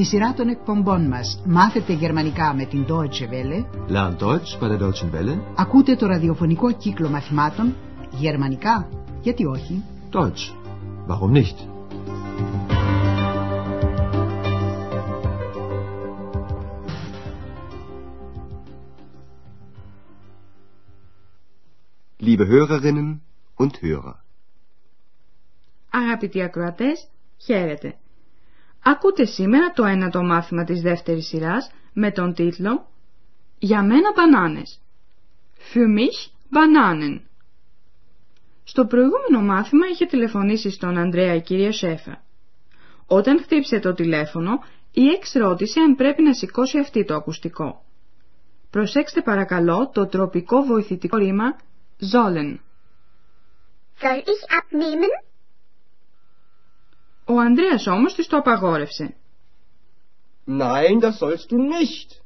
Στη σειρά των εκπομπών μας μάθετε γερμανικά με την Deutsche Welle; Lernt Deutsch bei der Deutschen Welle. Ακούτε το ραδιοφωνικό κύκλο μαθημάτων γερμανικά. Γιατί όχι; Deutsch. Warum nicht? Liebe Hörerinnen und Hörer. Αγαπητοί ακροατές, χαίρετε. Ακούτε σήμερα το ένατο μάθημα της δεύτερης σειράς με τον τίτλο «Για μένα μπανάνες». Für mich Bananen. Στο προηγούμενο μάθημα είχε τηλεφωνήσει στον Ανδρέα η κυρία Σέφα. Όταν χτύπησε το τηλέφωνο, η Εξ ρώτησε αν πρέπει να σηκώσει αυτή το ακουστικό. Προσέξτε παρακαλώ το τροπικό βοηθητικό ρήμα sollen. Soll ich abnehmen? Ο Ανδρέας όμως της το απαγόρευσε. Nein, das sollst du nicht.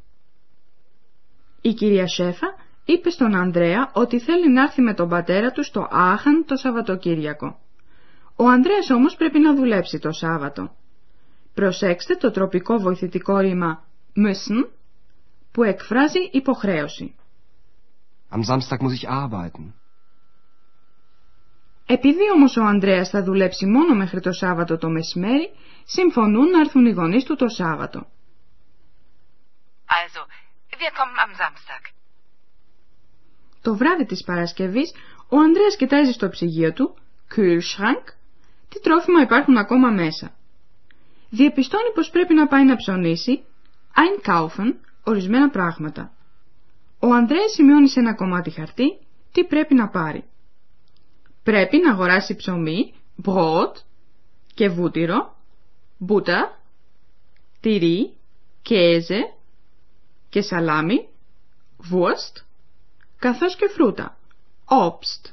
Η κυρία Σέφα είπε στον Ανδρέα ότι θέλει να έρθει με τον πατέρα του στο Άχαν το Σαββατοκύριακο. Ο Ανδρέας όμως πρέπει να δουλέψει το Σάββατο. Προσέξτε το τροπικό βοηθητικό ρήμα müssen που εκφράζει υποχρέωση. Am Samstag muss ich arbeiten. Επειδή όμως ο Ανδρέας θα δουλέψει μόνο μέχρι το Σάββατο το μεσημέρι, συμφωνούν να έρθουν οι γονείς του το Σάββατο. Also, wir kommen am Samstag. Το βράδυ της Παρασκευής, ο Ανδρέας κοιτάζει στο ψυγείο του, Kühlschrank, τι τρόφιμα υπάρχουν ακόμα μέσα. Διεπιστώνει πως πρέπει να πάει να ψωνίσει, einkaufen, ορισμένα πράγματα. Ο Ανδρέας σημειώνει σε ένα κομμάτι χαρτί τι πρέπει να πάρει. Πρέπει να αγοράσει ψωμί, brot και βούτυρο, μπούτα, τυρί, κέζε και σαλάμι, wurst, καθώς και φρούτα, obst.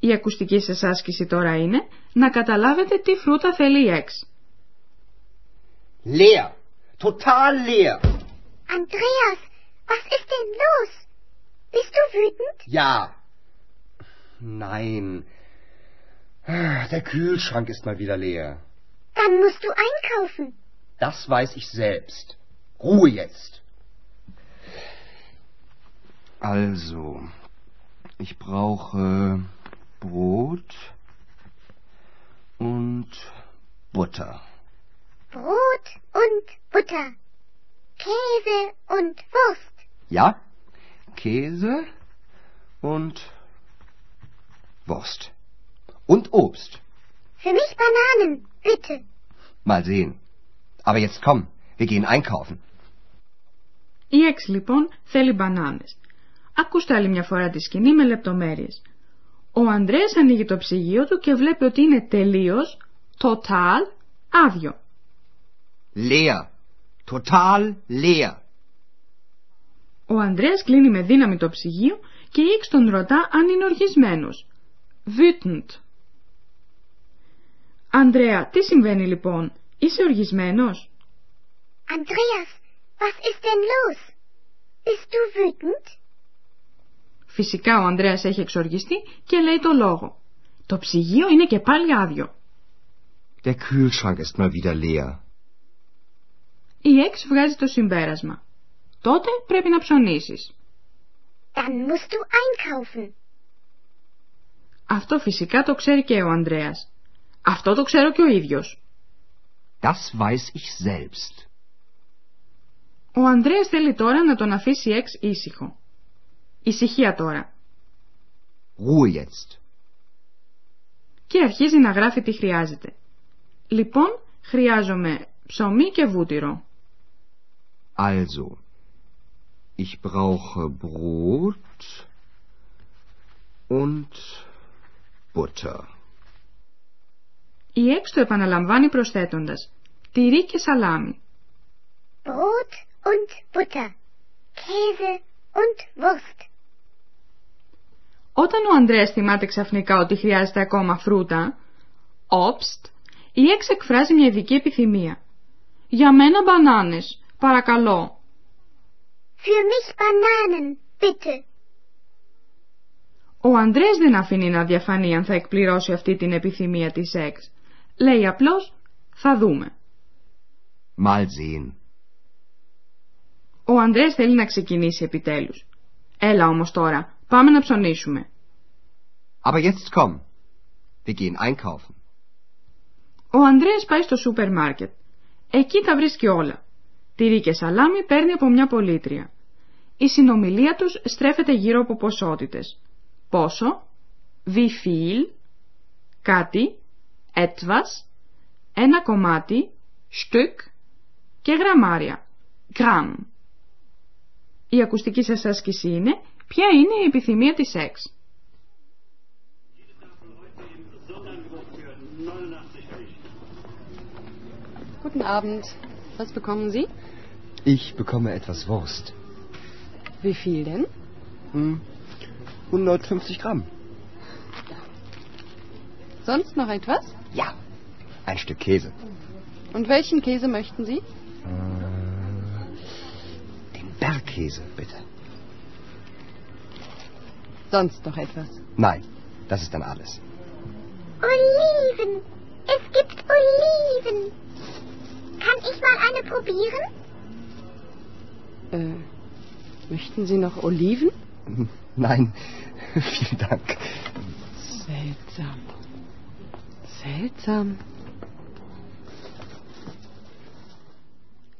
Η ακουστική σας άσκηση τώρα είναι να καταλάβετε τι φρούτα θέλει η εξ. Leer. Total leer. Andreas, was ist denn los? Bist du wütend? Ja. Nein. Ah, Der Kühlschrank ist mal wieder leer. Dann musst du einkaufen. Das weiß ich selbst. Ruhe jetzt. Also, ich brauche Brot und Butter. Brot und Butter. Käse und Wurst. Ja? Käse und Wurst. Und Obst. Für mich Bananen, bitte. Mal sehen. Aber jetzt komm, wir gehen einkaufen. Η εξ λοιπόν θέλει μπανάνες. Ακούστε άλλη μια φορά τη σκηνή με λεπτομέρειες. Ο Ανδρέας ανοίγει το ψυγείο του και βλέπει ότι είναι τελείως, total, άδειο. Leer. Total leer. Ο Ανδρέας κλείνει με δύναμη το ψυγείο και η Ήξ τον ρωτά αν είναι οργισμένος. Wütend. Ανδρέα, τι συμβαίνει λοιπόν, είσαι οργισμένος; Andreas, was ist denn los? Bist du wütend? Φυσικά ο Ανδρέας έχει εξοργιστεί και λέει το λόγο. Το ψυγείο είναι και πάλι άδειο. Der Kühlschrank ist mal wieder leer. Η Εξ βγάζει το συμπέρασμα. Τότε πρέπει να ψωνίσεις. Dann musst du einkaufen. Αυτό φυσικά το ξέρει και ο Ανδρέας. Αυτό το ξέρω και ο ίδιος. Das weiß ich selbst. Ο Ανδρέας θέλει τώρα να τον αφήσει εξ ήσυχο. Ησυχία τώρα. Ruhe jetzt. Και αρχίζει να γράφει τι χρειάζεται. Λοιπόν, χρειάζομαι ψωμί και βούτυρο. Also, ich brauche Brot und Butter. Η Εξ το επαναλαμβάνει προσθέτοντας τυρί και σαλάμι. Brot und Butter. Käse und Wurst. Όταν ο Ανδρέας θυμάται ξαφνικά ότι χρειάζεται ακόμα φρούτα, Obst, η Εξ εκφράζει μια ειδική επιθυμία. Για μένα μπανάνες, παρακαλώ. Für mich Bananen, bitte. Ο Ανδρέας δεν αφήνει να διαφανεί αν θα εκπληρώσει αυτή την επιθυμία της Εξ. Λέει απλώς, θα δούμε. Mal sehen. Ο Ανδρέας θέλει να ξεκινήσει επιτέλους. Έλα όμως τώρα, πάμε να ψωνίσουμε. Aber jetzt komm. Wir gehen einkaufen. Ο Ανδρέας πάει στο σούπερ μάρκετ. Εκεί τα βρίσκει όλα. Τυρί και σαλάμι παίρνει από μια πολίτρια. Η συνομιλία τους στρέφεται γύρω από ποσότητες. Πόσο, wie viel, κάτι, etwas, ένα κομμάτι, Stück και Γραμμάρια. Γραμ. Η ακουστική σας άσκηση είναι: Ποια είναι η επιθυμία της ΕΚΣ. Γuten Abend, was bekommen Sie? Ich bekomme etwas Wurst. Wie viel denn? Hm? 150 Gramm. Sonst noch etwas? Ja. Ein Stück Käse. Und welchen Käse möchten Sie? Äh, Den Bergkäse, bitte. Sonst noch etwas? Nein, das ist dann alles. Oliven. Es gibt Oliven. Kann ich mal eine probieren? Äh, möchten Sie noch Oliven? Nein, vielen Dank. Seltsam. Seltsam.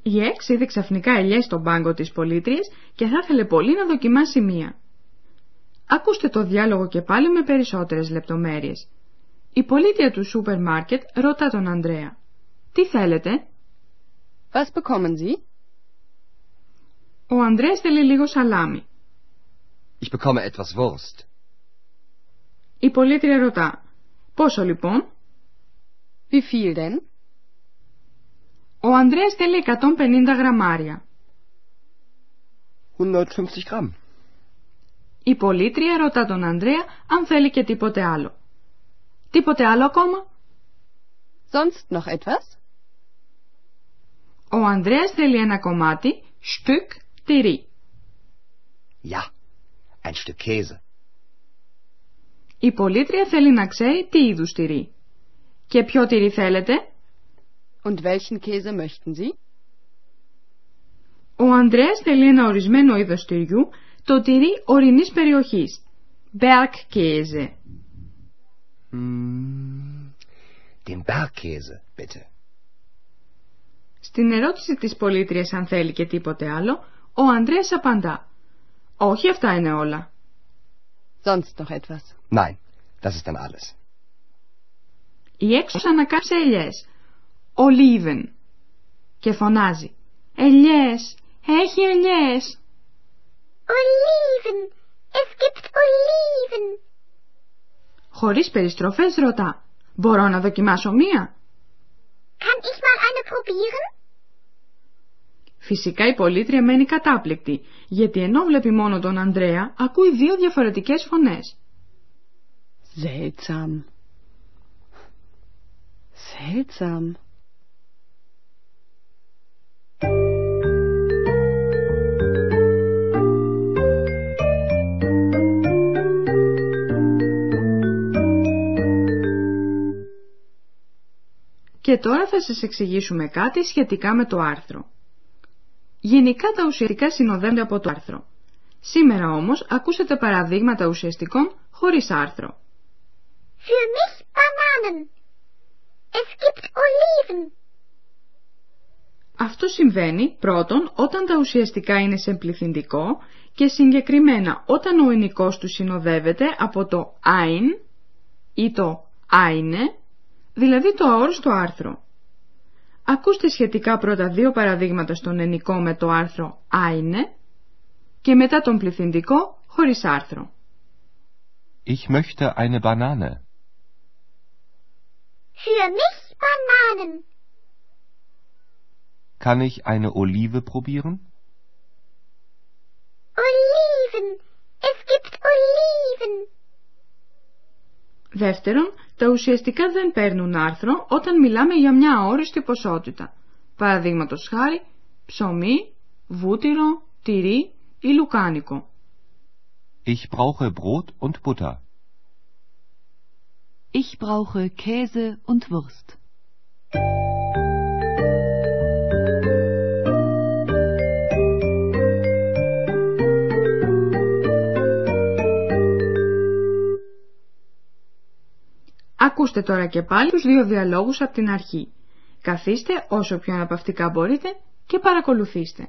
Η Εξ είδε ξαφνικά ελιές στον πάγκο της πολίτριας και θα ήθελε πολύ να δοκιμάσει μία. Ακούστε το διάλογο και πάλι με περισσότερες λεπτομέρειες. Η πολίτρια του σούπερ μάρκετ ρωτά τον Ανδρέα. Τι θέλετε; Was bekommen Sie? Ο Ανδρέας θέλει λίγο σαλάμι. Ich bekomme etwas Wurst. Η πολίτρια ρωτά. Πόσο λοιπόν; Wie viel denn? Ο Ανδρέας θέλει 150 γραμμάρια. 150 Gramm. Η πολίτρια ρωτά τον Ανδρέα αν θέλει και τίποτε άλλο. Τίποτε άλλο ακόμα; Sonst noch etwas? Ο Ανδρέας θέλει ένα κομμάτι, Stück, τυρί. Ja. Ein Stück Käse. Η πολίτρια θέλει να ξέρει τι είδους τυρί. Και ποιο τυρί θέλετε; Und welchen Käse möchten Sie? Ο Ανδρέας θέλει ένα ορισμένο είδος τυριού, το τυρί ορεινής περιοχής. Bergkäse. Hm, den Bergkäse, bitte. Στην ερώτηση της πολίτριας αν θέλει και τίποτε άλλο, ο Ανδρέας απαντά. Όχι αυτά είναι όλα. Sonst noch etwas? Nein, das ist dann alles. Η έξω ανακάψε ελιές. Oliven. Και φωνάζει. Ελιές. Έχει ελιές. Oliven. Es gibt Oliven. Χωρίς περιστροφές ρωτά. Μπορώ να δοκιμάσω μία. Kann ich mal eine probieren? Φυσικά η πολίτρια μένει κατάπληκτη, γιατί ενώ βλέπει μόνο τον Ανδρέα, ακούει δύο διαφορετικές φωνές. Seltsam. Seltsam. Και τώρα θα σας εξηγήσουμε κάτι σχετικά με το άρθρο. Γενικά τα ουσιαστικά συνοδεύονται από το άρθρο. Σήμερα όμως ακούσατε παραδείγματα ουσιαστικών χωρίς άρθρο. Für mich Bananen. Es gibt Oliven. Αυτό συμβαίνει πρώτον όταν τα ουσιαστικά είναι σε πληθυντικό και συγκεκριμένα όταν ο ενικός του συνοδεύεται από το ein ή το eine, δηλαδή το αόριστο άρθρο. Ακούστε σχετικά πρώτα δύο παραδείγματα στον ενικό με το άρθρο eine και μετά τον πληθυντικό χωρίς άρθρο. Ich möchte eine Banane. Für mich Bananen. Kann ich eine Olive probieren? Oliven. Es gibt Oliven. Δεύτερον, τα ουσιαστικά δεν παίρνουν άρθρο όταν μιλάμε για μια αόριστη ποσότητα. Παραδείγματος χάρη, ψωμί, βούτυρο, τυρί ή λουκάνικο. Ich brauche Brot und Butter. Ich brauche Käse und Wurst. Ακούστε τώρα και πάλι τους δύο διαλόγους από την αρχή. Καθίστε όσο πιο αναπαυτικά μπορείτε και παρακολουθήστε.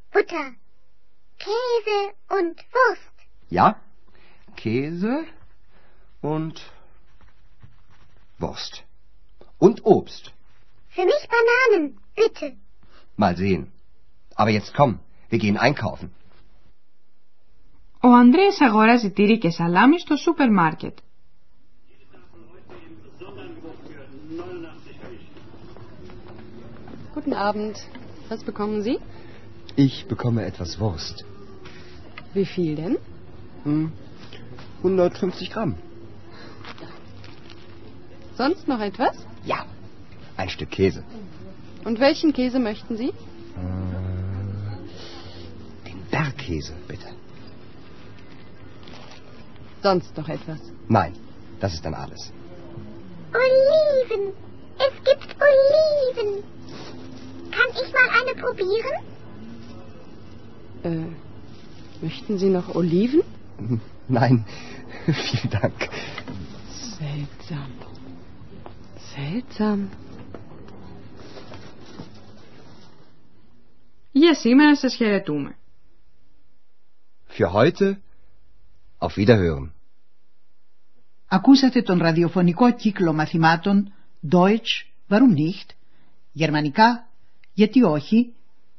Butter. Käse und Wurst. Ja, Käse und Wurst. Und Obst. Für mich Bananen, bitte. Mal sehen. Aber jetzt komm, wir gehen einkaufen. Ο Ανδρέας αγοράζει τυρί και σαλάμι στο σούπερ μάρκετ. Guten Abend. Was bekommen Sie? Ich bekomme etwas Wurst. Wie viel denn? Hm, 150 Gramm. Sonst noch etwas? Ja, ein Stück Käse. Und welchen Käse möchten Sie? Äh, Den Bergkäse, bitte. Sonst noch etwas? Nein, das ist dann alles. Oliven. Es gibt Oliven. Kann ich mal eine probieren? Äh, möchten Sie noch Oliven? Nein, vielen Dank. Seltsam. Seltsam. Για σήμερα σας χαιρετούμε. Für heute, auf Wiederhören. Ακούσατε τον ραδιοφωνικό κύκλο μαθημάτων Deutsch, warum nicht, γερμανικά, γιατί όχι,